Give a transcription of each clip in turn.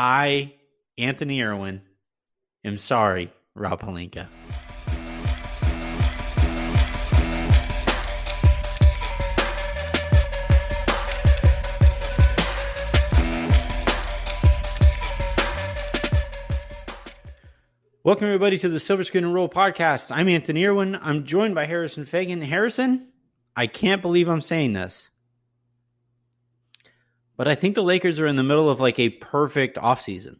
I, Anthony Irwin, am sorry, Rob Pelinka. Welcome, everybody, to the Silver Screen and Roll podcast. I'm Anthony Irwin. I'm joined by Harrison Faigen. Harrison, I can't believe I'm saying this, but I think the Lakers are in the middle of like a perfect offseason.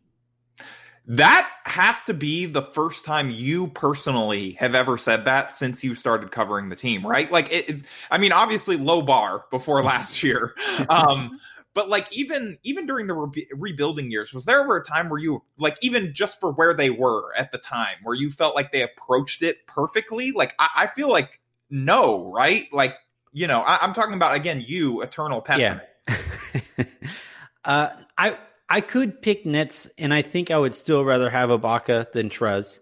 That has to be the first time you personally have ever said that since you started covering the team, right? Like it is, I mean, obviously low bar before last year. Um, but like even even during the re- rebuilding years, was there ever a time where you like even just for where they were at the time, where you felt like they approached it perfectly? Like I, I feel like no, right? Like you know, I, am talking about again, you eternal pessimist. Uh, I I could pick Nets, and I think I would still rather have Ibaka than Trez.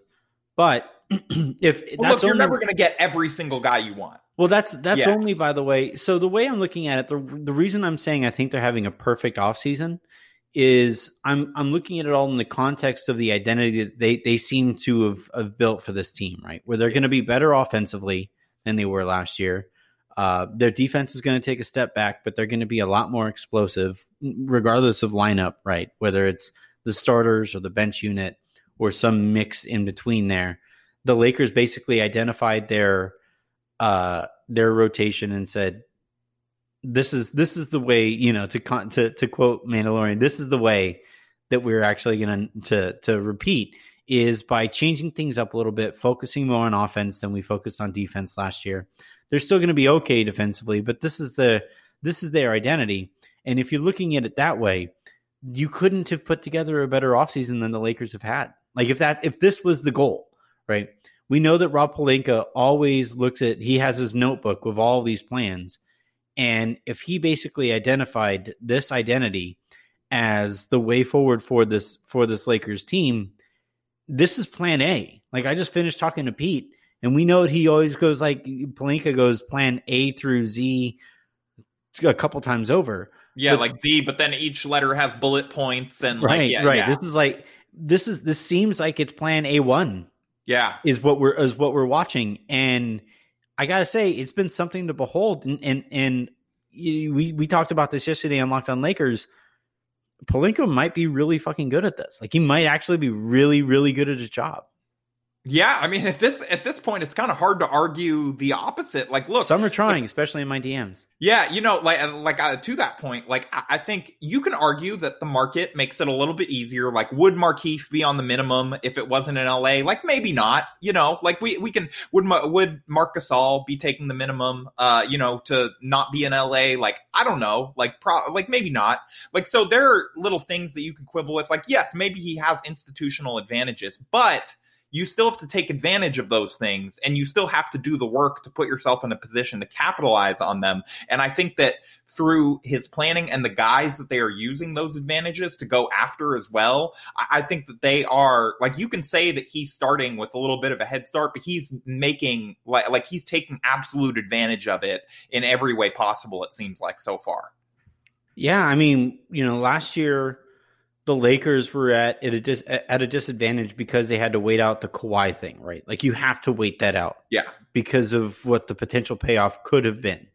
But if well, that's look, you're only, never going to get every single guy you want. Well, that's that's yeah. only by the way. So the way I'm looking at it, the the reason I'm saying I think they're having a perfect offseason is I'm I'm looking at it all in the context of the identity that they they seem to have, have built for this team, right? Where they're going to be better offensively than they were last year. Uh, their defense is going to take a step back, but they're going to be a lot more explosive, regardless of lineup, right? Whether it's the starters or the bench unit or some mix in between there. The Lakers basically identified their uh, their rotation and said, "This is this is the way you know to con- to to quote Mandalorian. This is the way that we're actually going to to repeat is by changing things up a little bit, focusing more on offense than we focused on defense last year. They're still going to be okay defensively, but this is the this is their identity. And if you're looking at it that way, you couldn't have put together a better offseason than the Lakers have had. Like if that if this was the goal, right? we know that Rob Pelinka always looks at he has his notebook with all these plans. And if he basically identified this identity as the way forward for this for this Lakers team, this is plan A. Like I just finished talking to Pete and we know that he always goes like Pelinka goes plan A through Z a couple times over. Yeah, but, like Z, but then each letter has bullet points and right, like, yeah, right. Yeah. This is like this is this seems like it's plan A one yeah, is what we're is what we're watching, and I gotta say, it's been something to behold. And and, and we we talked about this yesterday on Locked On Lakers. Pelinka might be really fucking good at this. Like he might actually be really really good at his job. Yeah, I mean, at this at this point, it's kind of hard to argue the opposite. Like, look, some are trying, like, especially in my DMs. Yeah, you know, like like uh, to that point, like I, I, think you can argue that the market makes it a little bit easier. Like, would Markieff be on the minimum if it wasn't in LA? Like, maybe not. You know, like we we can would would Marc Gasol be taking the minimum? Uh, you know, to not be in LA? Like, I don't know. Like, pro like maybe not. Like, so there are little things that you can quibble with. Like, yes, maybe he has institutional advantages, but you still have to take advantage of those things and you still have to do the work to put yourself in a position to capitalize on them. And I think that through his planning and the guys that they are using those advantages to go after as well, I, think that they are like you can say that he's starting with a little bit of a head start, but he's making like like he's taking absolute advantage of it in every way possible, it seems like so far. Yeah, I mean, you know, last year the Lakers were at at a, dis, at a disadvantage because they had to wait out the Kawhi thing, right? Like you have to wait that out. Yeah. Because of what the potential payoff could have been.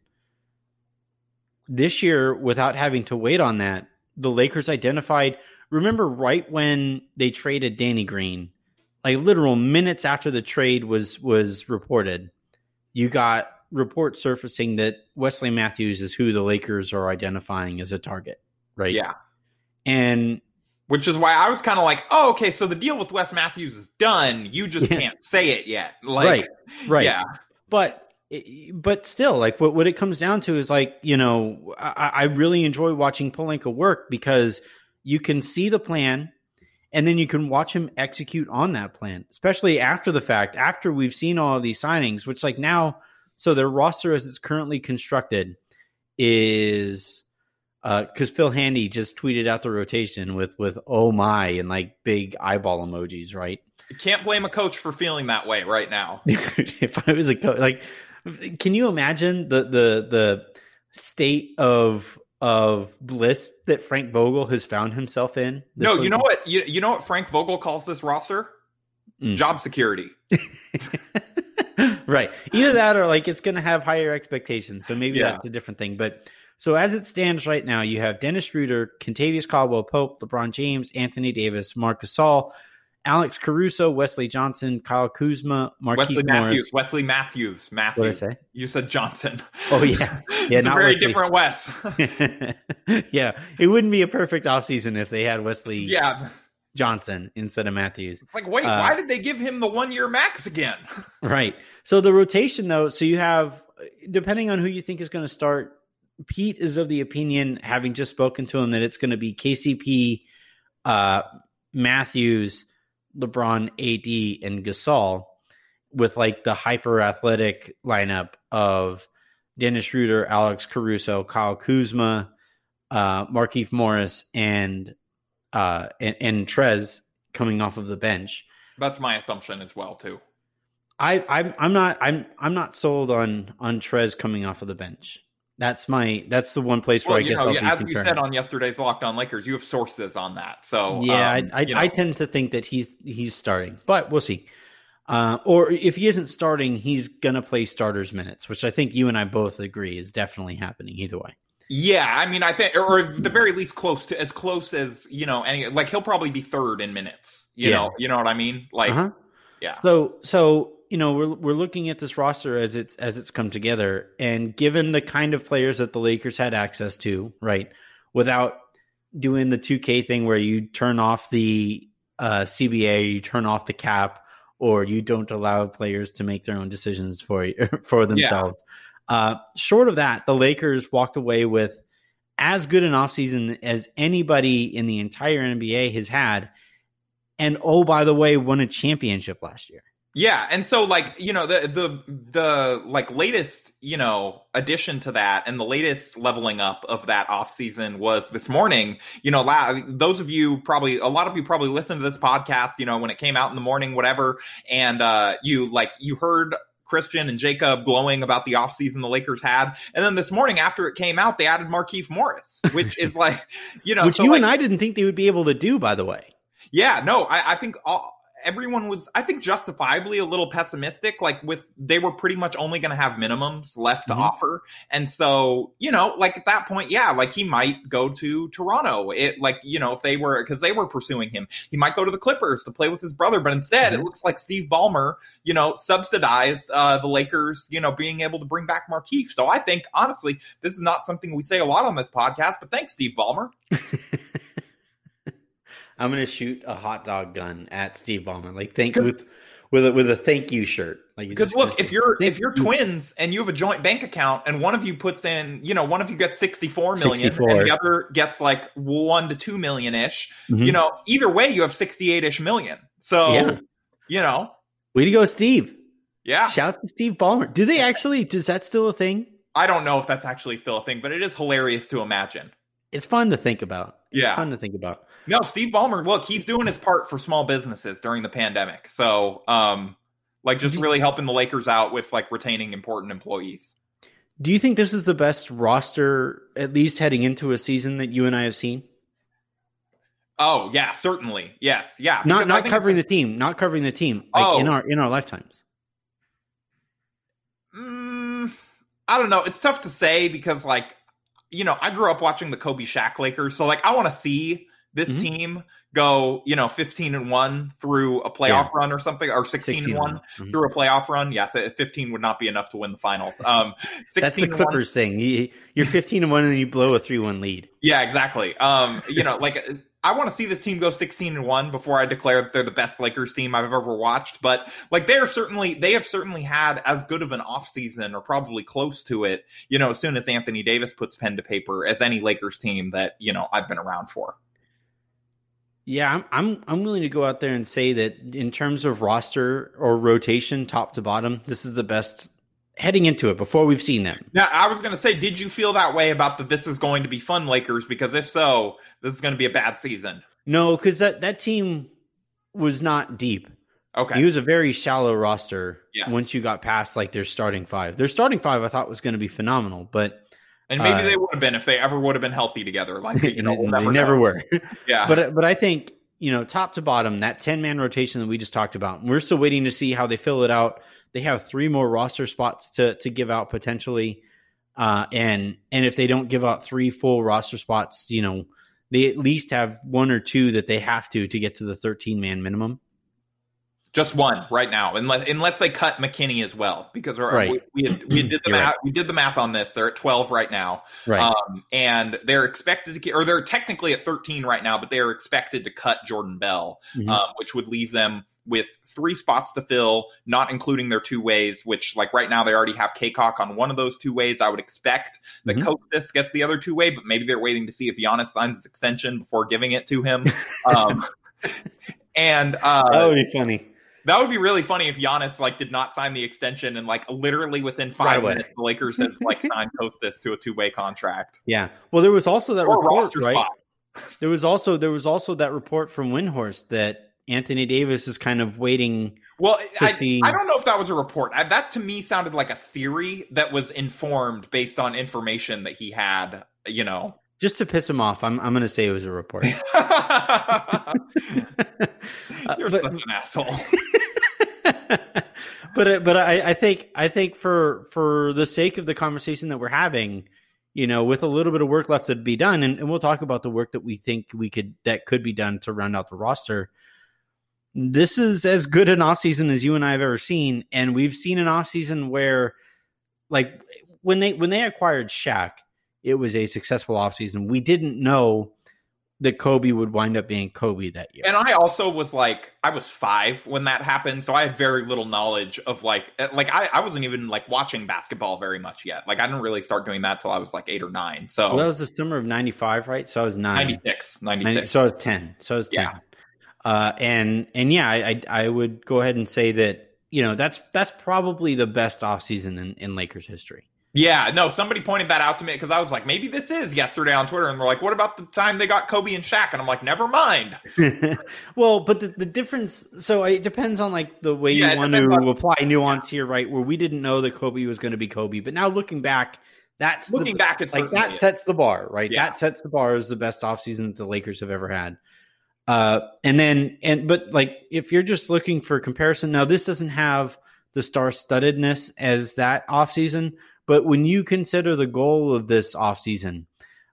This year, without having to wait on that, the Lakers identified. Remember, right when they traded Danny Green, like literal minutes after the trade was was reported, you got reports surfacing that Wesley Matthews is who the Lakers are identifying as a target, right? Yeah. And which is why I was kind of like, oh, okay, so the deal with Wes Matthews is done. You just yeah. can't say it yet. Like, right, right. Yeah. But but still, like what what it comes down to is like you know I, I really enjoy watching Pelinka work because you can see the plan and then you can watch him execute on that plan, especially after the fact, after we've seen all of these signings, which like now, so their roster as it's currently constructed is because uh, Phil Handy just tweeted out the rotation with with oh my and like big eyeball emojis, right? You can't blame a coach for feeling that way right now. if I was a coach, like, can you imagine the the the state of of bliss that Frank Vogel has found himself in. No, you know what? You, you know what Frank Vogel calls this roster? Mm. Job security. right. Either that or like it's going to have higher expectations. So maybe yeah. that's a different thing. But so as it stands right now, you have Dennis Schroeder, Kentavious Caldwell Pope, LeBron James, Anthony Davis, Marc Gasol, Alex Caruso, Wesley Johnson, Kyle Kuzma, Marquise Wesley Morris. Matthews. Wesley Matthews. Matthews. What did I say? You said Johnson. Oh yeah, yeah. it's not a very Wesley. different Wes. yeah, it wouldn't be a perfect offseason if they had Wesley. Yeah. Johnson instead of Matthews. Like, wait, uh, why did they give him the one year max again? right. So the rotation, though, so you have, depending on who you think is going to start, Pete is of the opinion, having just spoken to him, that it's going to be KCP, uh, Matthews, LeBron, AD, and Gasol with like the hyper athletic lineup of Dennis Schroeder, Alex Caruso, Kyle Kuzma, uh, Markieff Morris, and uh, and, and Trez coming off of the bench. That's my assumption as well too. I, I'm I'm not I'm I'm not sold on on Trez coming off of the bench. That's my that's the one place where well, I guess know, I'll as you said on yesterday's Locked On Lakers, you have sources on that. So yeah, um, I I, you know. I, tend to think that he's he's starting, but we'll see. Uh, or if he isn't starting, he's gonna play starters minutes, which I think you and I both agree is definitely happening either way. Yeah, I mean, I think, or at the very least, close to as close as you know, any like he'll probably be third in minutes. You yeah. know, you know what I mean? Like, uh-huh. yeah. So, so you know, we're we're looking at this roster as it's as it's come together, and given the kind of players that the Lakers had access to, right, without doing the two K thing where you turn off the uh, CBA, you turn off the cap, or you don't allow players to make their own decisions for for themselves. Yeah. Uh, short of that, the Lakers walked away with as good an offseason as anybody in the entire NBA has had. And oh, by the way, won a championship last year. Yeah, and so like you know the the the like latest you know addition to that and the latest leveling up of that off season was this morning. You know, la- those of you probably a lot of you probably listened to this podcast. You know, when it came out in the morning, whatever, and uh, you like you heard Christian and Jacob glowing about the offseason the Lakers had. And then this morning after it came out, they added Markieff Morris, which is like, you know, which so you like, and I didn't think they would be able to do, by the way. Yeah, no, I, I think all, everyone was, I think, justifiably a little pessimistic. Like with they were pretty much only going to have minimums left to mm-hmm. offer, and so you know, like at that point, yeah, like he might go to Toronto. It like you know if they were because they were pursuing him, he might go to the Clippers to play with his brother. But instead, mm-hmm. it looks like Steve Ballmer, you know, subsidized uh, the Lakers, you know, being able to bring back Markieff. So I think honestly, this is not something we say a lot on this podcast, but thanks, Steve Ballmer. I'm gonna shoot a hot dog gun at Steve Ballmer. Like thank with with a, with a thank you shirt. Like because look, if you're if you're twins and you have a joint bank account and one of you puts in, you know, one of you gets 64 million 64. and the other gets like one to two million ish. Mm-hmm. You know, either way, you have 68 ish million. So yeah. you know, way to go, Steve. Yeah, shouts to Steve Ballmer. Do they actually? Is that still a thing? I don't know if that's actually still a thing, but it is hilarious to imagine. It's fun to think about. It's yeah, fun to think about. No, Steve Ballmer, look, he's doing his part for small businesses during the pandemic. So, um, like just really helping the Lakers out with like retaining important employees. Do you think this is the best roster, at least heading into a season that you and I have seen? Oh yeah, certainly. Yes, yeah. Not not covering the team, not covering the team like oh. in our in our lifetimes. Mm, I don't know. It's tough to say because like you know I grew up watching the Kobe Shaq Lakers, so like I want to see this mm-hmm. team go, you know, 15 and 1 through a playoff yeah. run or something, or 16, 16 and 1 mm-hmm. through a playoff run. Yes, 15 would not be enough to win the finals. Um, That's the Clippers thing. You, are 15 and 1 and you blow a 3 1 lead. Yeah, exactly. Um, you know, like. I want to see this team go 16 and 1 before I declare that they're the best Lakers team I've ever watched. But like they're certainly they have certainly had as good of an offseason or probably close to it, you know, as soon as Anthony Davis puts pen to paper as any Lakers team that, you know, I've been around for. Yeah, I'm, I'm I'm willing to go out there and say that in terms of roster or rotation, top to bottom, this is the best heading into it before we've seen them. Now, I was going to say, did you feel that way about the "this is going to be fun" Lakers? Because if so, this is going to be a bad season. No, because that that team was not deep. Okay, he was a very shallow roster. Yes. Once you got past like their starting five, their starting five I thought was going to be phenomenal, but And maybe Uh, they would have been if they ever would have been healthy together. Like you know, we'll they never, never know. were. Yeah, but but I think you know top to bottom that ten man rotation that we just talked about. We're still waiting to see how they fill it out. They have three more roster spots to to give out potentially, uh, and and if they don't give out three full roster spots, you know they at least have one or two that they have to to get to the thirteen man minimum. Just one right now, unless unless they cut McKinnie as well, because Right. we, we, had- we did the math. We did the math on this. They're at twelve right now. Right. Um, and they're expected to, or they're technically at 13 right now, but they are expected to cut Jordan Bell, Mhm. um, which would leave them with three spots to fill, not including their two ways, which like right now they already have Cacok on one of those two ways. I would expect that Mhm. Kostas gets the other two way, but maybe they're waiting to see if Giannis signs his extension before giving it to him. um, and, uh, that would be funny. That would be really funny if Giannis like did not sign the extension and like literally within five away. minutes the Lakers have like signed Kostas to a two way contract Yeah. Well, there was also that or report, right? spot. There was also there was also that report from Windhorst that Anthony Davis is kind of waiting. Well, to I, see- I don't know if that was a report. I, that to me sounded like a theory that was informed based on information that he had. You know, Just to piss him off, I'm I'm going to say it was a report. you're Uh, but- such an asshole. but but I, I think I think for for the sake of the conversation that we're having, you know, with a little bit of work left to be done, and, and we'll talk about the work that we think we could that could be done to round out the roster. This is as good an offseason as you and I have ever seen, and we've seen an offseason where, like when they when they acquired Shaq, it was a successful offseason. We didn't know that Kobe would wind up being Kobe that year. And I also was like, I was five when that happened, so I had very little knowledge of like, eh, like I, I wasn't even like watching basketball very much yet. Like I didn't really start doing that till I was like eight or nine. So well, that was the summer of '95, right? So I was nine. 96, 96. Ninety- So I was ten. So I was ten. Yeah. Uh, and and yeah, I, I I would go ahead and say that you know that's that's probably the best offseason in, in Lakers history. Yeah, no, somebody pointed that out to me because I was like, maybe this is yesterday on Twitter, and they're like, what about the time they got Kobe and Shaq? And I'm like, never mind. well, but the, the difference, so it depends on like the way Yeah, you want to on- apply nuance here, right? Where we didn't know that Kobe was going to be Kobe, but now looking back, that's the- Looking back, it's like that sets the bar, right? Yeah. That sets the bar as the best offseason that the Lakers have ever had. Uh, and then, and but like if you're just looking for comparison, now this doesn't have the star studdedness as that offseason, but when you consider the goal of this offseason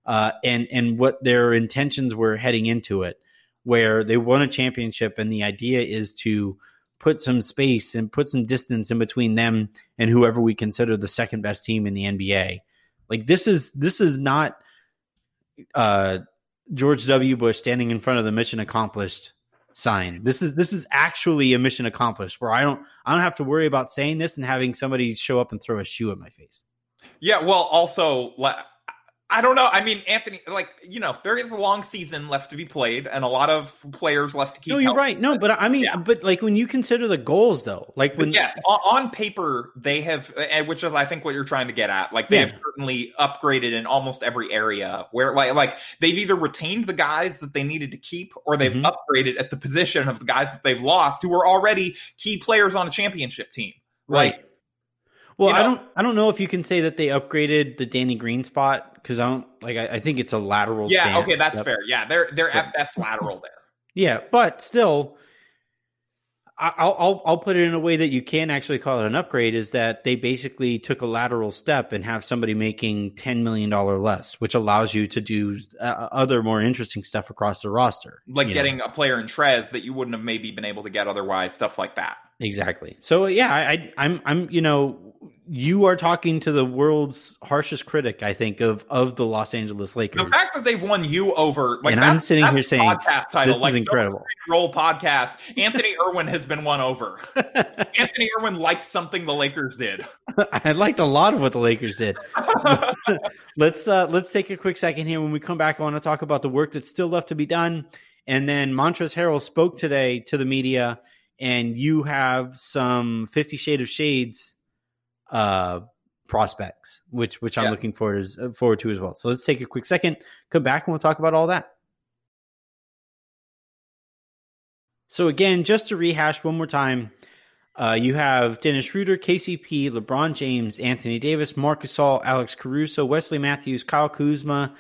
uh, and and what their intentions were heading into it, where they won a championship, and the idea is to put some space and put some distance in between them and whoever we consider the second best team in the NBA. Like this is this is not uh, George W. Bush standing in front of the mission accomplished sign. This is this is actually a mission accomplished where I don't I don't have to worry about saying this and having somebody show up and throw a shoe at my face. Yeah, well, also, I don't know. I mean, Anthony, like, you know, there is a long season left to be played and a lot of players left to keep. No, you're healthy. right. No, but I mean, Yeah. but like when you consider the goals though, like when But yes, on, on paper they have, and which is I think what you're trying to get at. Like they Yeah. have certainly upgraded in almost every area where, like, like they've either retained the guys that they needed to keep, or they've Mhm. upgraded at the position of the guys that they've lost, who were already key players on a championship team. right. Like, Well, you I don't I don't know if you can say that they upgraded the Danny Green spot because I don't like I, I think it's a lateral. yeah, okay, that's Yep. fair. Yeah, they're they're at best lateral there. Yeah, but still, I- I'll, I'll I'll put it in a way that you can actually call it an upgrade. Is that they basically took a lateral step and have somebody making ten million dollar less, which allows you to do uh, other more interesting stuff across the roster, Like you know? getting a player in Trez that you wouldn't have maybe been able to get otherwise, stuff like that. exactly. So yeah, I, I I'm I'm you know you are talking to the world's harshest critic, I think of of the Los Angeles Lakers. The fact that they've won you over, like And I'm sitting here saying, podcast title, this is like incredible. Roll podcast. Anthony Irwin has been won over. Anthony Irwin liked something the Lakers did. I liked a lot of what the Lakers did. let's uh, let's take a quick second here. When we come back, I want to talk about the work that's still left to be done. And then Montrezl Harrell spoke today to the media, and you have some Fifty Shade of Shades uh, prospects, which which I'm looking forward as, forward to as well. So let's take a quick second, come back, and we'll talk about all that. So again, just to rehash one more time, Uh, you have Dennis Schroeder, KCP, LeBron James, Anthony Davis, Marc Gasol, Alex Caruso, Wesley Matthews, Kyle Kuzma,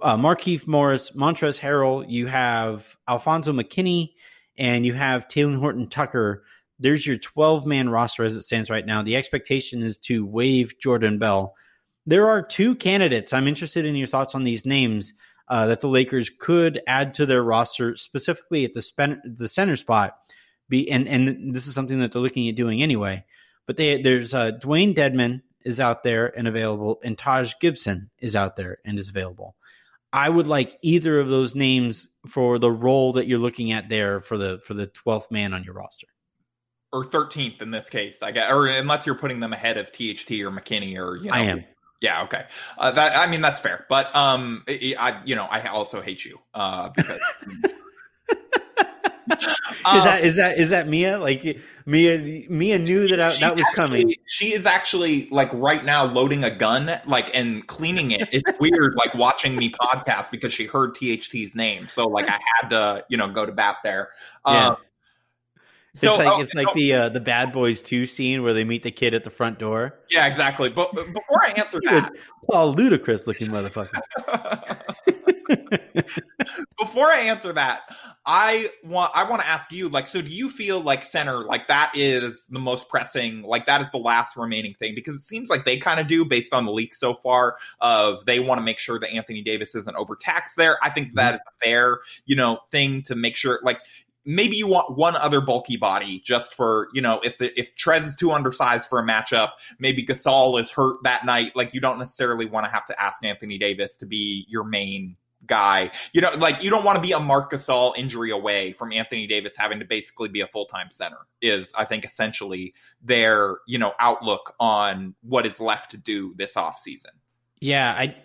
uh, Markieff Morris, Montrezl Harrell. You have Alfonzo McKinnie, and you have Talen Horton Tucker. There's your 12 man roster as it stands right now. The expectation is to waive Jordan Bell. There are two candidates. I'm interested in your thoughts on these names uh, that the Lakers could add to their roster, specifically at the, spen- the center spot. Be and and this is something that they're looking at doing anyway. But they there's uh, Dewayne Dedmon is out there and available, and Taj Gibson is out there and is available. I would like either of those names for the role that you're looking at there for the for the twelfth man on your roster or 13th in this case, I guess, or unless you're putting them ahead of THT or McKinnie or you know. I am. Yeah. Okay. Uh, that I mean that's fair, but um, I you know I also hate you uh because. is that is that is that Mia? Like Mia Mia knew that I, that was actually, coming. She is actually like right now loading a gun, like and cleaning it. It's weird, like watching me podcast because she heard THT's name, so like I had to you know go to bat there. Yeah. Um, So it's like oh, it's like the uh, the Bad Boys Two scene where they meet the kid at the front door. yeah, exactly. But but before I answer that, a tall, ludicrous looking motherfucker. before I answer that, I want I want to ask you like so do you feel like center like that is the most pressing like that is the last remaining thing because it seems like they kind of do based on the leak so far of they want to make sure that Anthony Davis isn't overtaxed there. I think that is a fair, you know, thing to make sure like maybe you want one other bulky body just for you know if the if Trez is too undersized for a matchup, maybe Gasol is hurt that night. Like you don't necessarily want to have to ask Anthony Davis to be your main guy. You know, like you don't want to be a Marc Gasol injury away from Anthony Davis having to basically be a full time center. Is I think essentially their you know outlook on what is left to do this offseason. Yeah, I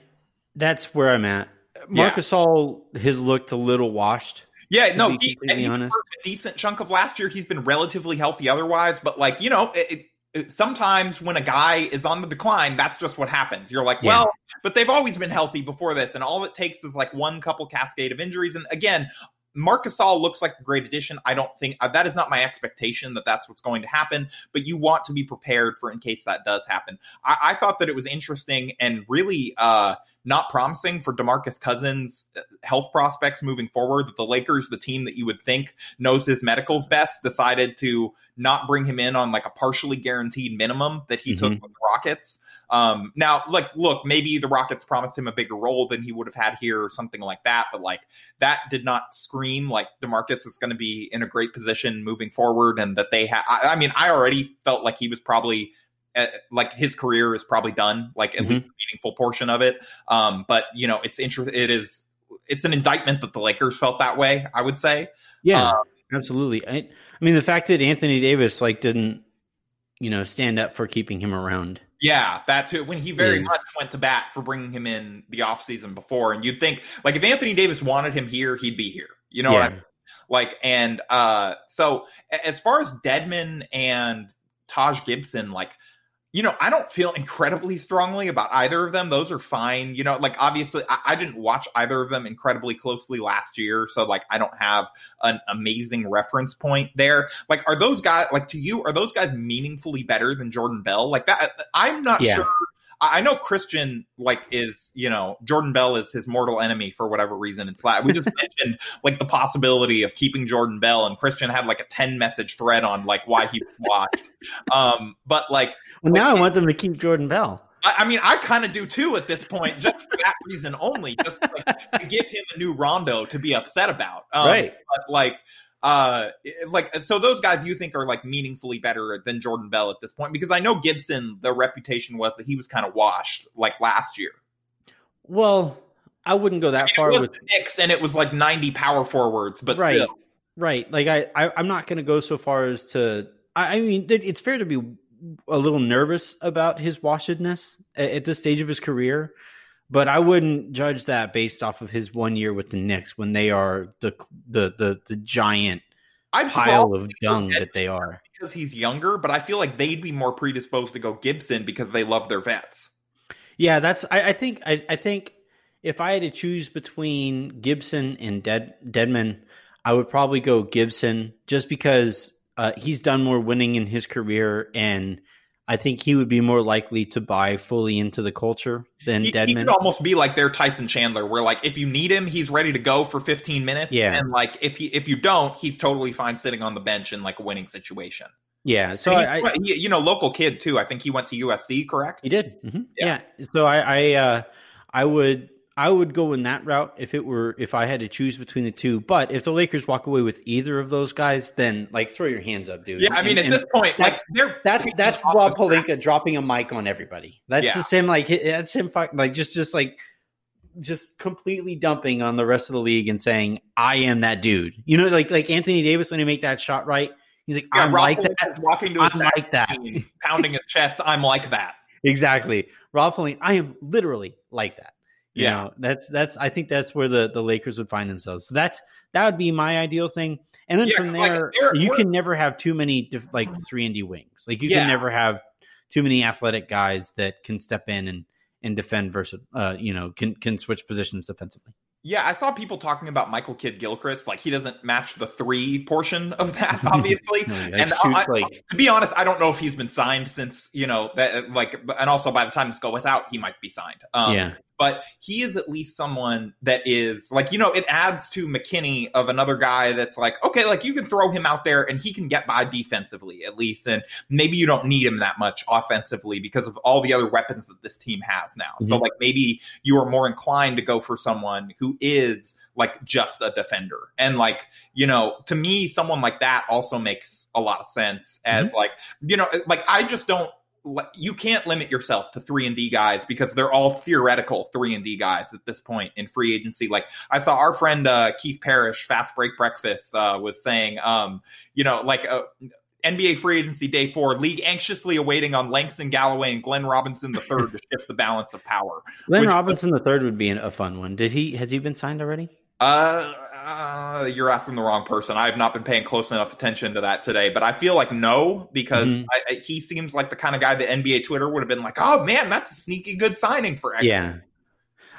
that's where I'm at. Marc Gasol has looked a little washed. Yeah, no, he, and he a decent chunk of last year. He's been relatively healthy otherwise, but like you know, it, it, sometimes when a guy is on the decline, that's just what happens. You're like, Yeah. well, but they've always been healthy before this, and all it takes is like one couple cascade of injuries. And again, Marc Gasol looks like a great addition. I don't think uh, that is not my expectation that that's what's going to happen, but you want to be prepared for in case that does happen. I, I thought that it was interesting and really uh, not promising for Demarcus Cousins' health prospects moving forward. That the Lakers, the team that you would think knows his medicals best, decided to not bring him in on like a partially guaranteed minimum that he took Mhm. with the Rockets. Um, now, like, look, maybe the Rockets promised him a bigger role than he would have had here or something like that, but like that did not scream like Demarcus is going to be in a great position moving forward and that they have. I, I mean, I already felt like he was probably. Uh, like his career is probably done, like at Mhm. least a meaningful portion of it. Um, but you know, it's interesting. It is. It's an indictment that the Lakers felt that way. I would say. Yeah, Um, absolutely. I, I mean, the fact that Anthony Davis like didn't, you know, stand up for keeping him around. Yeah, that too. When he very Is- much went to bat for bringing him in the offseason before, and you'd think like if Anthony Davis wanted him here, he'd be here. You know what I mean? Like, and uh, so as far as Dedmon and Taj Gibson, like, you know, I don't feel incredibly strongly about either of them. Those are fine. You know, like obviously, I, I didn't watch either of them incredibly closely last year, so like I don't have an amazing reference point there. Like, are those guys like to you? Are those guys meaningfully better than Jordan Bell? Like that? I'm not Yeah. sure. I know Christian like is you know Jordan Bell is his mortal enemy for whatever reason. It's like we just mentioned like the possibility of keeping Jordan Bell, and Christian had like a ten message thread on like why he was watched. Um, but like Well, now I want them to keep Jordan Bell. I, I mean, I kind of do too at this point, just for that reason only, just like, to give him a new Rondo to be upset about. Um, right. But like, uh, like so those guys you think are like meaningfully better than Jordan Bell at this point because I know Gibson, the reputation was that he was kind of washed like last year. Well, I wouldn't go that It far was with the Knicks and it was like ninety power forwards, but right, still, right. Like I, I I'm not going to go so far as to. I, I mean, it, it's fair to be a little nervous about his washedness at, at this stage of his career, but I wouldn't judge that based off of his one year with the Knicks when they are the the the, the giant I'd pile of dung that they are. because he's younger, but I feel like they'd be more predisposed to go Gibson because they love their vets. Yeah, that's. I, I think. I, I think if I had to choose between Gibson and Dead Dedmon, I would probably go Gibson just because Uh, he's done more winning in his career, and I think he would be more likely to buy fully into the culture than he, Dedmon. He could almost be like their Tyson Chandler, where like if you need him, he's ready to go for 15 minutes. Yeah. And like if he if you don't, he's totally fine sitting on the bench in like a winning situation. yeah, so I, I he, you know, local kid too. I think he went to USC, correct? He did. hmm Yeah. Yeah. So I, I, uh, I would, I would go in that route if it were if I had to choose between the two. But if the Lakers walk away with either of those guys, then like throw your hands up, dude. Yeah, I mean, And- at this point, like that's- they're that's that's Rob the. Pelinka dropping a mic on everybody. That's Yeah. just him. Like that's him. Like just just like just completely dumping on the rest of the league and saying, "I am that dude." You know, like like Anthony Davis when he make that shot right. He's like, Yeah, "I'm Rob like Pelinka's that." walking to his I'm like that. pounding his chest. I'm like that. exactly rob Pelinka, i am literally like that you Yeah. know that's that's i think that's where the the lakers would find themselves so that's that would be my ideal thing and then Yeah, from like, there they're- you can never have too many dif- like three and d wings like you Yeah. can never have too many athletic guys that can step in and and defend versus uh you know can can switch positions defensively Yeah, I saw people talking about Michael Kidd Gilchrist. Like he doesn't match the three portion of that, obviously. No, like, and I- like to be honest, I don't know if he's been signed since you know that. Like, and also by the time this goes out, he might be signed. Um, yeah but he is at least someone that is like you know it adds to McKinnie of another guy that's like okay like you can throw him out there and he can get by defensively at least and maybe you don't need him that much offensively because of all the other weapons that this team has now. So Mhm. like maybe you are more inclined to go for someone who is like just a defender. And like you know to me someone like that also makes a lot of sense as like you know like I just don't you can't limit yourself to three and D guys because they're all theoretical three and D guys at this point in free agency. Like I saw our friend uh, Keith Parrish, Fast Break Breakfast, uh, was saying, um, you know, like uh, NBA free agency day four, league anxiously awaiting on Langston Galloway and Glenn Robinson the third to shift the balance of power. Glenn Robinson the third would be an, a fun one. Did he? Has he been signed already? Uh, uh, you're asking the wrong person. I have not been paying close enough attention to that today, but I feel like no because Mhm. I, I, he seems like the kind of guy that NBA Twitter would have been like, "Oh man, that's a sneaky good signing for X." Yeah.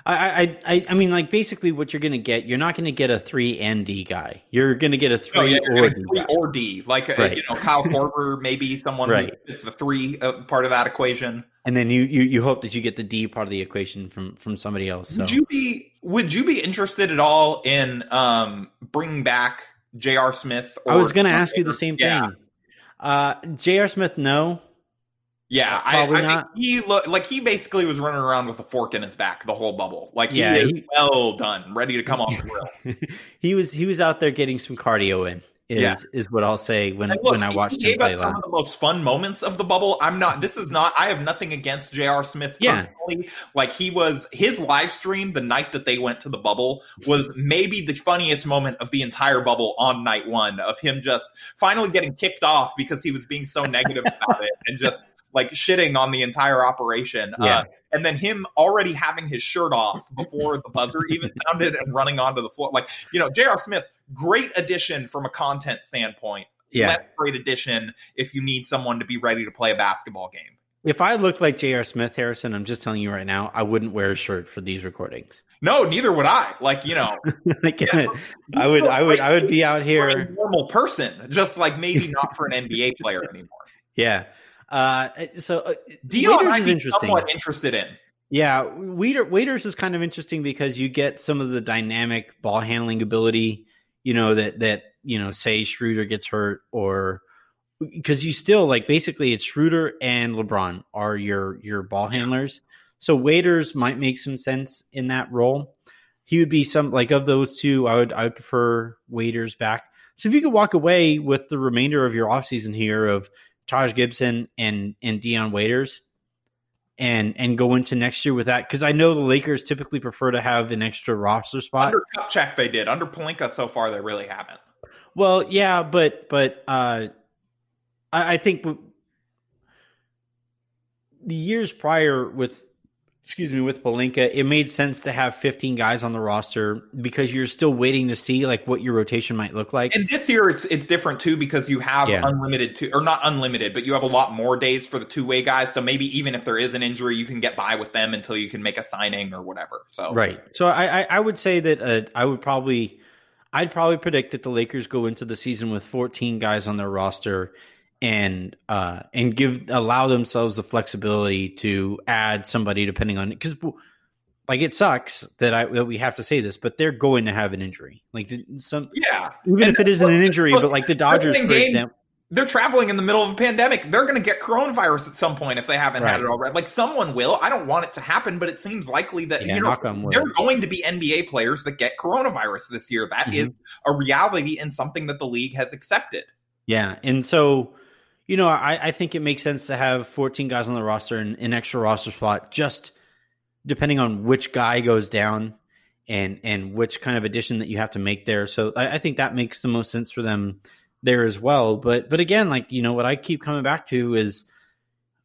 I, I, I, mean, like basically, what you're going to get, you're not going to get a three and D guy. You're going to get a Oh, three yeah, or D three or D, like uh, Right. you know Kyle Korver, maybe someone Right. who fits the three uh, part of that equation. and then you, you, you hope that you get the D part of the equation from from somebody else. So Would you be Would you be interested at all in um bringing back J.R. Smith? I was going to ask you the same Yeah. thing. Uh, J.R. Smith, no. Yeah, uh, I, Probably I not. think he look like he basically was running around with a fork in his back the whole bubble. Like he Yeah, he- well done, ready to come off the grill. he was he was out there getting some cardio in. Is Yeah. is what I'll say when look, when I he watched him play us some of the most fun moments of the bubble. I'm not. This is not. I have nothing against J.R. Smith Yeah. personally. Like he was his live stream the night that they went to the bubble was maybe the funniest moment of the entire bubble on night one of him just finally getting kicked off because he was being so negative about it and just like shitting on the entire operation. Yeah. Uh, and then him already having his shirt off before the buzzer even sounded and running onto the floor. Like, you know, J.R. Smith, great addition from a content standpoint Yeah, great addition if you need someone to be ready to play a basketball game. if I looked like J.R. Smith, Harrison, I'm just telling you right now, I wouldn't wear a shirt for these recordings. No, neither would I. Like you know, like, Yeah. I would, I would, I would be out here. normal person, just like maybe not for an NBA player anymore. Yeah. Uh, so uh, Dion, Waiters is interesting. somewhat interested in. Yeah, Waiter, Waiters is kind of interesting because you get some of the dynamic ball handling ability, you know, that that you know, say Schroeder gets hurt or because you still like basically it's Schroeder and LeBron are your your ball handlers. So Waiters might make some sense in that role. He would be some like of those two, I would I would prefer Waiters back. So if you could walk away with the remainder of your offseason here of Taj Gibson and and Dion Waiters, and and go into next year with that because I know the Lakers typically prefer to have an extra roster spot. Under Kupchak, they did. Under Pelinka, so far they really haven't. well, yeah, but but uh, I, I think the years prior with excuse me with Pelinka, it made sense to have 15 guys on the roster because you're still waiting to see like what your rotation might look like. And this year it's it's different too because you have Yeah. unlimited two or not unlimited, but you have a lot more days for the two way guys. So maybe even if there is an injury, you can get by with them until you can make a signing or whatever. So Right. So I, I, I would say that uh, I would probably I'd probably predict that the Lakers go into the season with 14 guys on their roster and uh and give allow themselves the flexibility to add somebody depending on because like it sucks that I that we have to say this, but they're going to have an injury. Like some yeah, even And if it isn't an injury, look, but like the Dodgers, for games- example. they're traveling in the middle of a pandemic. They're going to get coronavirus at some point if they haven't had it already. Like someone will. I don't want it to happen, but it seems likely that Yeah, you know there are going to be NBA players that get coronavirus this year. That is Mm-hmm. a reality and something that the league has accepted. Yeah, and so you know, I, I think it makes sense to have 14 guys on the roster and an extra roster spot, just depending on which guy goes down and and which kind of addition that you have to make there. So I, I think that makes the most sense for them there as well. But but again, like you know, what I keep coming back to is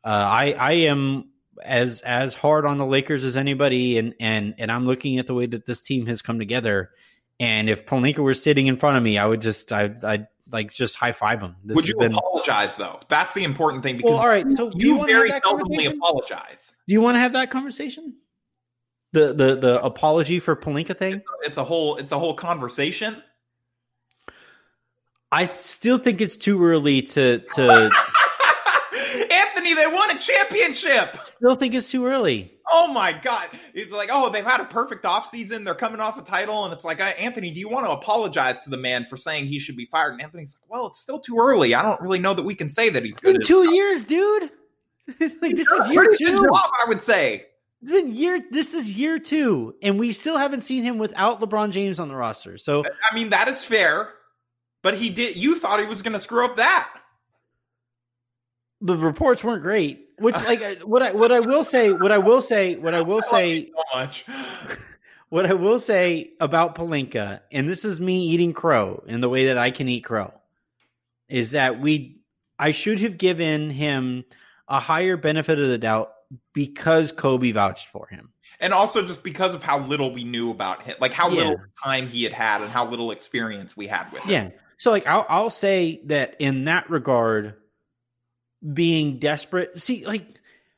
uh, I I am as as hard on the Lakers as anybody, and and and I'm looking at the way that this team has come together. And if Pelinka were sitting in front of me, I would just I I like just high five him. This Would you been- apologize though? That's the important thing because well, all right. So you, you very have seldomly apologize. Do you want to have that conversation? The the the apology for Pelinka thing. It's a whole it's a whole conversation. I still think it's too early to to. Anthony, they won a championship. still think it's too early. Oh my god! It's like, oh, they've had a perfect offseason. They're coming off a title, and it's like, uh, Anthony, do you want to apologize to the man for saying he should be fired? And Anthony's like, well, it's still too early. I don't really know that we can say that he's good. two years, dude. like this is year two. job, I would say. It's been year. This is year two, and we still haven't seen him without LeBron James on the roster. So I mean, that is fair, but he did. You thought he was going to screw up that. The reports weren't great. Which, like, what I what I will say, what I will say, what I will say, so much. what I will say about Pelinka, and this is me eating crow in the way that I can eat crow, is that we I should have given him a higher benefit of the doubt because Kobe vouched for him. And also just because of how little we knew about him, like how Yeah. little time he had had and how little experience we had with him. Yeah. So like I'll I'll say that in that regard, being desperate. See, like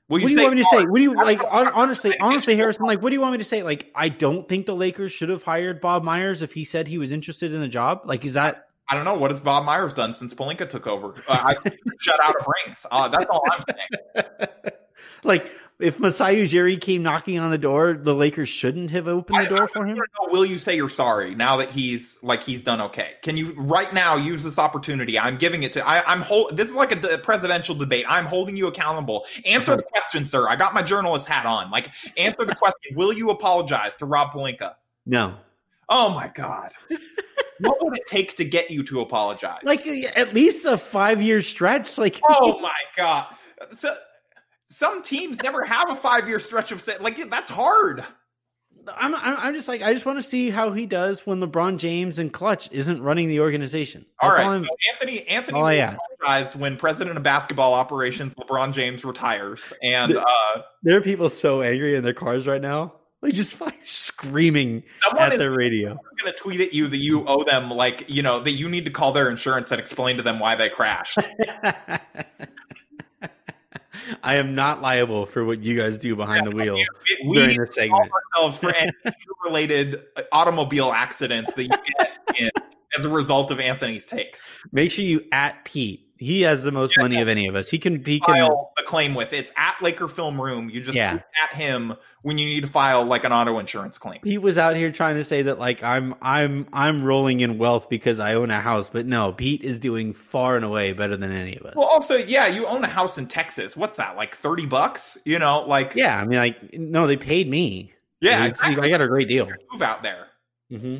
Will what do you want me to say? What do you like? what- hon- that's honestly, honestly, Harrison. Like, what do you want me to say? Like, I don't think the Lakers should have hired Bob Myers if he said he was interested in the job. Like, is that I don't know what has Bob Myers done since Pelinka took over. Uh, I shut out of ranks. Uh, that's all I'm saying. like if Masai Ujiri came knocking on the door, the Lakers shouldn't have opened the door I for him? know, will you say you're sorry now that he's like he's done okay? Can you right now use this opportunity? I'm giving it to. I, I'm hold. This is like a, presidential debate. I'm holding you accountable. Answer the question, sir. I got my journalist hat on. Like answer the question. will you apologize to Rob Pelinka? No. Oh my god. what would it take to get you to apologize? Like at least a five year stretch. Like oh my god. So, some teams never have a five year stretch of say- like that's hard. I'm, I'm I'm just like I just want to see how he does when LeBron James and Klutch isn't running the organization. All That's right, I'm- so Anthony. Anthony all I ask. apologize when president of basketball operations LeBron James retires, and uh, there are people so angry in their cars right now, like just fucking screaming someone at their radio. I'm going to tweet at you that you owe them, like you know, that you need to call their insurance and explain to them why they crashed. I am not liable for what you guys do behind the wheel We- we during this segment. ourselves for any related uh, automobile accidents that you get in as a result of Anthony's takes. Make sure you at Pete. He has the most money of any of us. He can. He can. File the claim with it's at Laker Film Room. You just Yeah. at him when you need to file like an auto insurance claim. He was out here trying to say that like I'm I'm I'm rolling in wealth because I own a house, but no, Pete is doing far and away better than any of us. Well, also, yeah, you own a house in Texas. What's that? Like thirty bucks? You know, like yeah, I mean, like no, they paid me. yeah. Exactly. I got a great deal. Move out there. hmm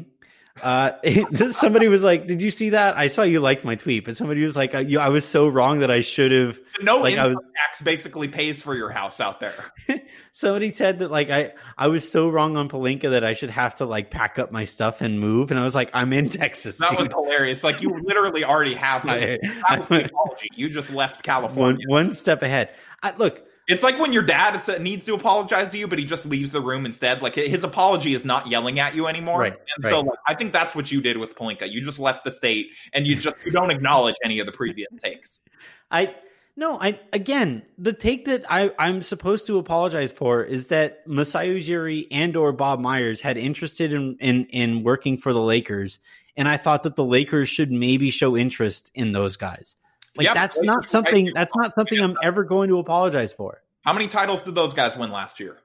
Uh, somebody was like, "Did you see that?" I saw you liked my tweet, but somebody was like, I, you, "I was so wrong that I should have." No Like, I income was- tax basically pays for your house out there. Somebody said that like I I was so wrong on Pelinka that I should have to like pack up my stuff and move, and I was like, "I'm in Texas, That was hilarious. Like you literally already have this. I- That was the apology. You just left one California. one step ahead. I, look, It's like when your dad needs to apologize to you, but he just leaves the room instead. Like his apology is not yelling at you anymore. Right, And so like, I think that's what you did with Pelinka. You just left the state and you just you don't acknowledge any of the previous takes. I no, I again the take that I I'm supposed to apologize for is that Masai Ujiri and or Bob Myers had interested in in in working for the Lakers and I thought that the Lakers should maybe show interest in those guys. Like Yep, that's not something that's not something I'm ever going to apologize for. How many titles did those guys win last year?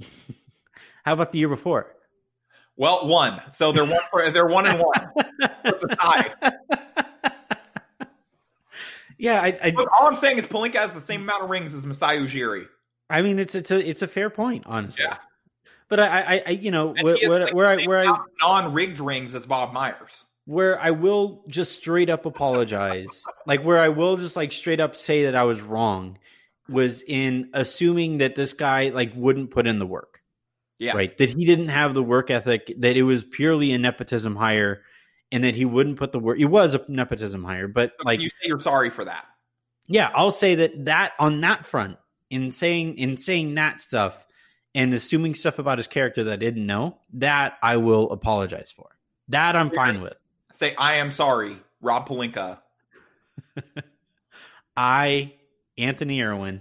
How about the year before? Well, one. So they're one for they're one and one. It's a tie. yeah, I, I all I'm saying is Pelinka has the same amount of rings as Masai Ujiri. I mean it's it's a it's a fair point, honestly. Yeah. But I, I, I you know And where he where, I where I non-rigged rings as Bob Myers. Where I will just straight up apologize, like where I will just like straight up say that I was wrong, was in assuming that this guy like wouldn't put in the work, Yeah. right? That he didn't have the work ethic, that it was purely a nepotism hire, and that he wouldn't put the work. It was a nepotism hire, but So like, you say you're sorry for that. yeah, I'll say that that on that front, in saying in saying that stuff and assuming stuff about his character that I didn't know, that I will apologize for. That I'm fine with. Say I am sorry, Rob Pelinka. I, Anthony Irwin,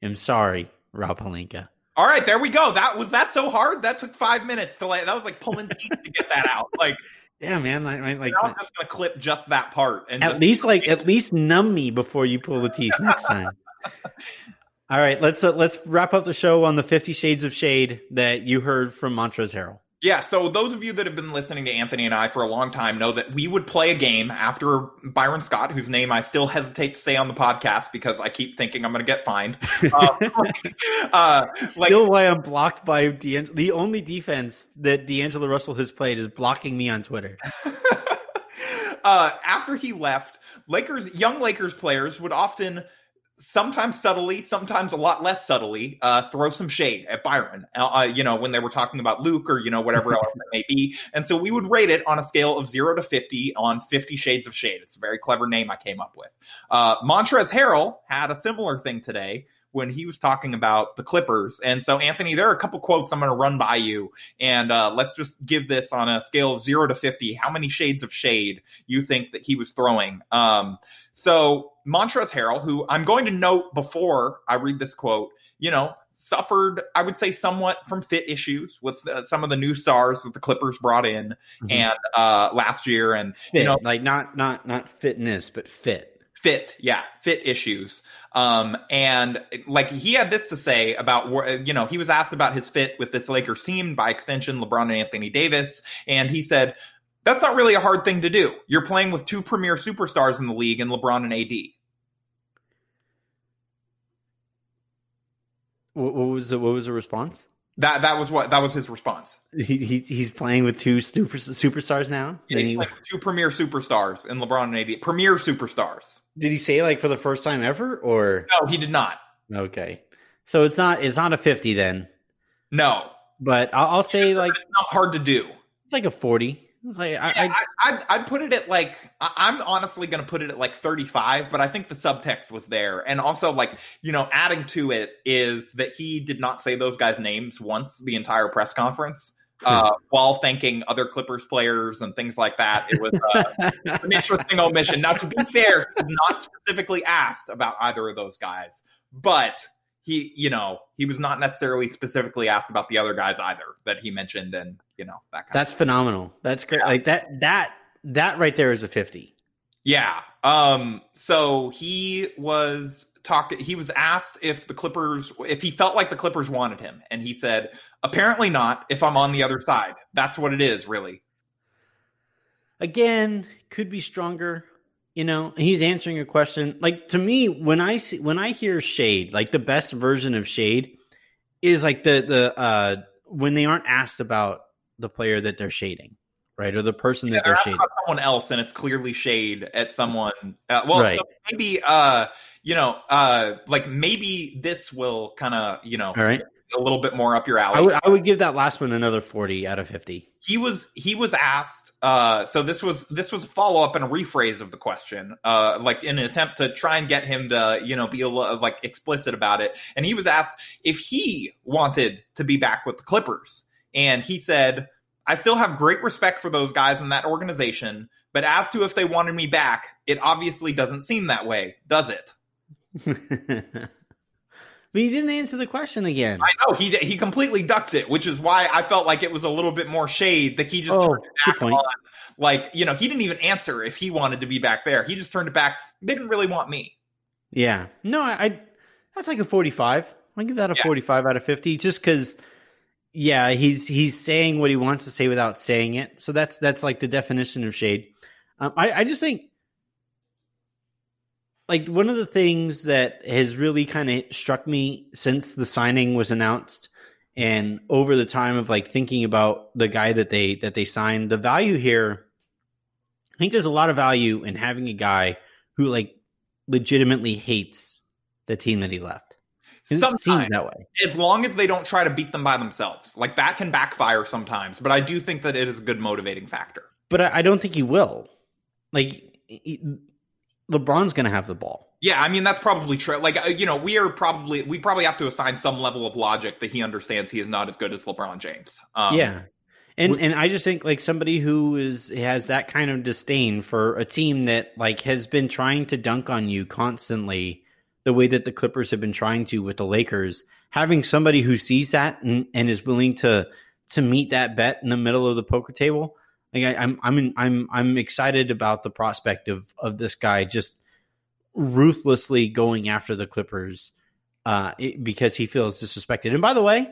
am sorry, Rob Pelinka. All right, there we go. That was that so hard. That took five minutes to like. That was like pulling teeth to get that out. Like Yeah, man. I, I, like, I'm just gonna clip just that part and at least like at least numb me before you pull the teeth next time. All right, let's uh, let's wrap up the show on the Fifty Shades of Shade that you heard from Montrezl Harrell. Yeah, so those of you that have been listening to Anthony and I for a long time know that we would play a game after Byron Scott, whose name I still hesitate to say on the podcast because I keep thinking I'm going to get fined. Um, uh, like, Still, why I'm blocked by the only defense that D'Angelo Russell has played is blocking me on Twitter. uh, after he left, Lakers young Lakers players would often sometimes subtly, sometimes a lot less subtly, uh, throw some shade at Byron. Uh, uh, you know, when they were talking about Luke or you know whatever else it may be, and so we would rate it on a scale of zero to fifty on Fifty Shades of Shade. It's a very clever name I came up with. Uh, Montrezl Harrell had a similar thing today when he was talking about the Clippers. And so, Anthony, there are a couple quotes I'm going to run by you, and uh, let's just give this on a scale of zero to fifty. How many shades of shade you think that he was throwing? Um, so Montrezl Harrell, who I'm going to note before I read this quote, you know, suffered, I would say, somewhat from fit issues with uh, some of the new stars that the Clippers brought in Mhm. and uh, last year, and Fit, you know, like not not not fitness, but fit. fit, yeah, fit issues. Um, and like he had this to say about, you know, he was asked about his fit with this Lakers team, by extension, LeBron and Anthony Davis, and he said. That's not really a hard thing to do. You're playing with two premier superstars in the league and LeBron and AD. What, was the, what was the response? That that was what that was his response. He, he he's playing with two super superstars now. Yeah, he, two premier superstars in LeBron and AD. Premier superstars. Did he say like for the first time ever or No, he did not. Okay. So it's not it's not a 50 then. No. But I'll, I'll say like it's not hard to do. It's like a 40 like I, Yeah, I, I, I'd, I'd put it at like I'm honestly going to put it at like 35, but I think the subtext was there, and also like you know adding to it is that he did not say those guys' names once the entire press conference. Uh, while thanking other Clippers players and things like that, it was uh, an interesting omission. Now, to be fair, he was not specifically asked about either of those guys, but he, you know, he was not necessarily specifically asked about the other guys either that he mentioned, and you know that kind that's phenomenal. That's great. Like that that that right there is a fifty. Yeah. Um. So he was talking. He was asked if the Clippers, if he felt like the Clippers wanted him, and he said, "Apparently not. If I'm on the other side, that's what it is, really." again could be stronger you know he's answering a question like to me when i see when i hear shade like the best version of shade is like the the uh when they aren't asked about the player that they're shading right or the person that they're they're shading someone else, and it's clearly shade at someone. Uh, well, Right. so maybe, uh, you know, uh, like maybe this will kind of, you know, all right a little bit more up your alley. i would i would give that last one another 40 out of 50 he was he was asked uh so this was this was a follow-up and a rephrase of the question uh like in an attempt to try and get him to you know be a little like explicit about it. And he was asked if he wanted to be back with the clippers. And he said i still have great respect for those guys in that organization but as to if they wanted me back it obviously doesn't seem that way does it But he didn't answer the question again. I know he he completely ducked it, which is why I felt like it was a little bit more shade that he just Oh, turned it back on. Like you know, he didn't even answer if he wanted to be back there. He just turned it back. They didn't really want me. Yeah. No, I, I that's like a 45. I give that a Yeah. 45 out of 50 just cuz yeah, he's he's saying what he wants to say without saying it. So that's that's like the definition of shade. Um, I I just think like one of the things that has really kind of struck me since the signing was announced and over the time of like thinking about the guy that they that they signed, the value here I think there's a lot of value in having a guy who like legitimately hates the team that he left. Sometimes, that way. as long as they don't try to beat them by themselves, like that can backfire sometimes. But I do think that it is a good motivating factor. But I, I don't think he will. Like LeBron's going to have the ball. Yeah, I mean that's probably true. Like uh, you know, we are probably we probably have to assign some level of logic that he understands he is not as good as LeBron James. Um, yeah. And w- and I just think like somebody who is has that kind of disdain for a team that like has been trying to dunk on you constantly the way that the Clippers have been trying to with the Lakers, having somebody who sees that and, and is willing to to meet that bet in the middle of the poker table. Like I, I'm I'm in, I'm I'm excited about the prospect of of this guy just ruthlessly going after the Clippers uh, it- because he feels disrespected. And by the way,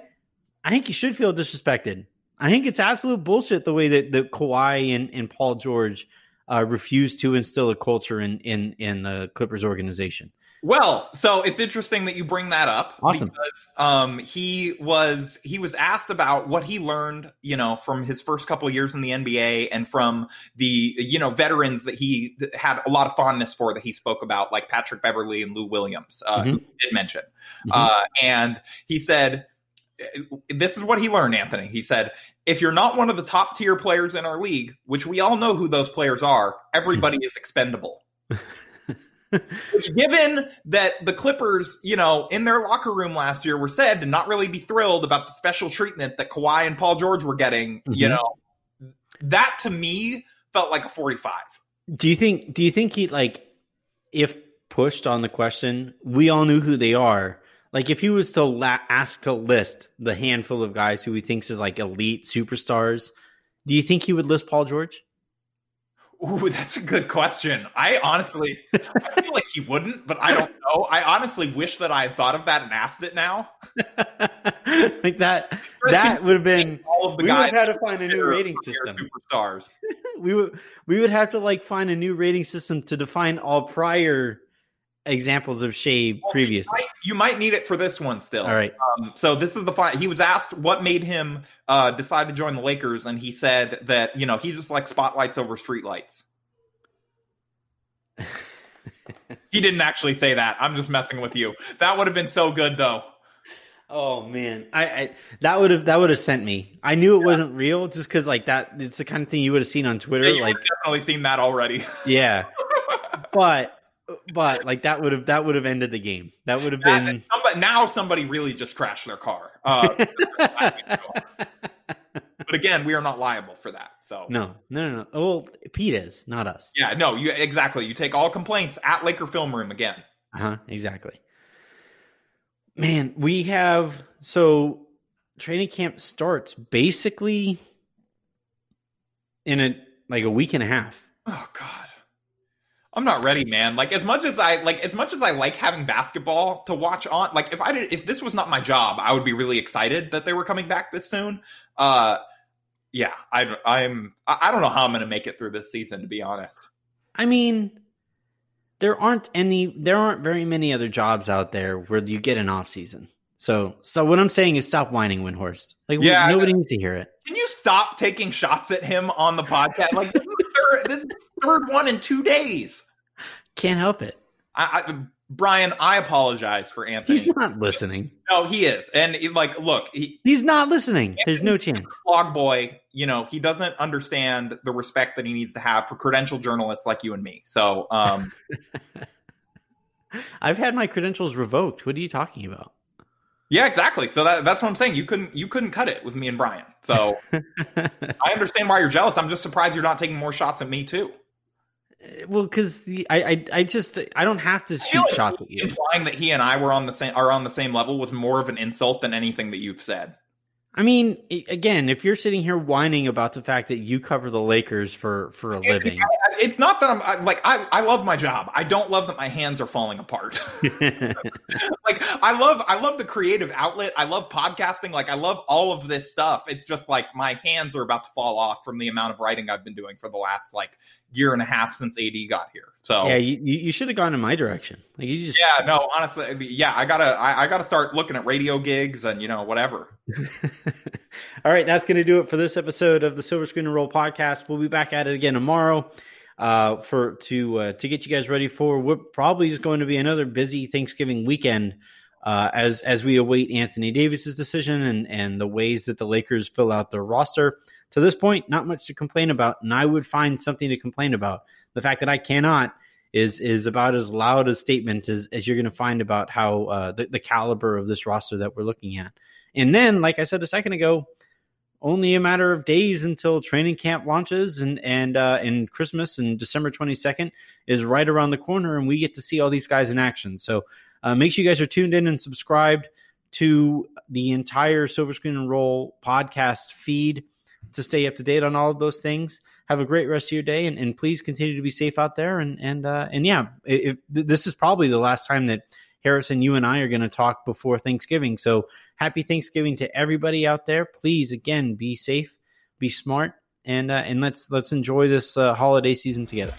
I think he should feel disrespected. I think it's absolute bullshit the way that, that Kawhi and, and Paul George uh, refuse to instill a culture in, in, in the Clippers organization. Well, so it's interesting that you bring that up. Awesome. Because um, he was he was asked about what he learned, you know, from his first couple of years in the NBA and from the you know veterans that he had a lot of fondness for that he spoke about, like Patrick Beverley and Lou Williams, uh, who he did mention. Mhm. Uh, and he said, "This is what he learned, Anthony." He said, "If you're not one of the top tier players in our league, which we all know who those players are, everybody is expendable." Which, given that the Clippers, you know, in their locker room last year were said to not really be thrilled about the special treatment that Kawhi and Paul George were getting, you Mhm. know, that to me felt like a 45. Do you think? Do you think he like, if pushed on the question, we all knew who they are. Like, if he was to la- ask to list the handful of guys who he thinks is like elite superstars, do you think he would list Paul George? Ooh, that's a good question. I honestly, I feel like he wouldn't, but I don't know. I honestly wish that I had thought of that and asked it now. like that. Chris, That would have been. All of the We would guys have had to find a new rating system. Superstars. we would we would have to like find a new rating system to define all prior examples of shade Well, previously. You might, you might need it for this one still. All right. Um, so this is the fi- he was asked what made him uh, decide to join the Lakers, and he said that you know he just likes spotlights over streetlights. he didn't actually say that. I'm just messing with you. That would have been so good though. Oh man, I, I that would have that would have sent me. I knew it wasn't real just because like that. It's the kind of thing you would have seen on Twitter. Yeah, like definitely seen that already. yeah, but but like that would have that would have ended the game. That would have That- been. somebody, now somebody really just crashed their car. Uh, but again, we are not liable for that. So no, no, no, no. Well, Pete is not us. yeah, no, you exactly. You take all complaints at Laker Film Room again. Uh huh. Exactly. Man, we have so training camp starts basically in a like a week and a half. Oh God. I'm not ready, man. Like as much as I like as much as I like having basketball to watch on like if I did if this was not my job, I would be really excited that they were coming back this soon. Uh yeah, I I'm I don't know how I'm going to make it through this season to be honest. I mean, there aren't any there aren't very many other jobs out there where you get an off season. So so what I'm saying is stop whining, Windhorst. Like Yeah, nobody needs to hear it. Can you stop taking shots at him on the podcast? Like this is the third, this is the third one in 2 days. Can't help it. I, I Brian, I apologize for Anthony. He's not listening. no, he is. And like look, he, He's not listening. There's no chance. blog boy, you know, he doesn't understand the respect that he needs to have for credentialed journalists like you and me. So, um, I've had my credentials revoked. What are you talking about? Yeah, exactly. So that, that's what I'm saying. You couldn't, you couldn't cut it with me and Brian. So I understand why you're jealous. I'm just surprised you're not taking more shots at me too. Uh, well, because I, I, I just I don't have to shoot like shots at you. Implying that he and I were on the same are on the same level was more of an insult than anything that you've said. I mean, again, if you're sitting here whining about the fact that you cover the Lakers for for a living, it's not that I'm like I I love my job. I don't love that my hands are falling apart. like I love I love the creative outlet. I love podcasting. Like I love all of this stuff. It's just like my hands are about to fall off from the amount of writing I've been doing for the last like year and a half since AD got here. So yeah, you, you should have gone in my direction. Like you just yeah, no, honestly, yeah, I gotta I, I gotta start looking at radio gigs and you know whatever. All right, that's gonna do it for this episode of the Silver Screen and Roll podcast. We'll be back at it again tomorrow uh, for to uh, to get you guys ready for what probably is going to be another busy Thanksgiving weekend. Uh, as as we await Anthony Davis's decision and and the ways that the Lakers fill out their roster to this point, not much to complain about, and I would find something to complain about. The fact that I cannot is is about as loud a statement as, as you're going to find about how uh, the, the caliber of this roster that we're looking at. And then, like I said a second ago, only a matter of days until training camp launches, and and uh, and Christmas and December 22nd is right around the corner, and we get to see all these guys in action. So uh, make sure you guys are tuned in and subscribed to the entire Silver Screen and Roll podcast feed to stay up to date on all of those things. Have a great rest of your day, and, and please continue to be safe out there. And and uh, and yeah, if, if this is probably the last time that Harrison, you and I are going to talk before Thanksgiving. So happy Thanksgiving to everybody out there. Please, again, be safe, be smart, and uh, and let's let's enjoy this uh, holiday season together.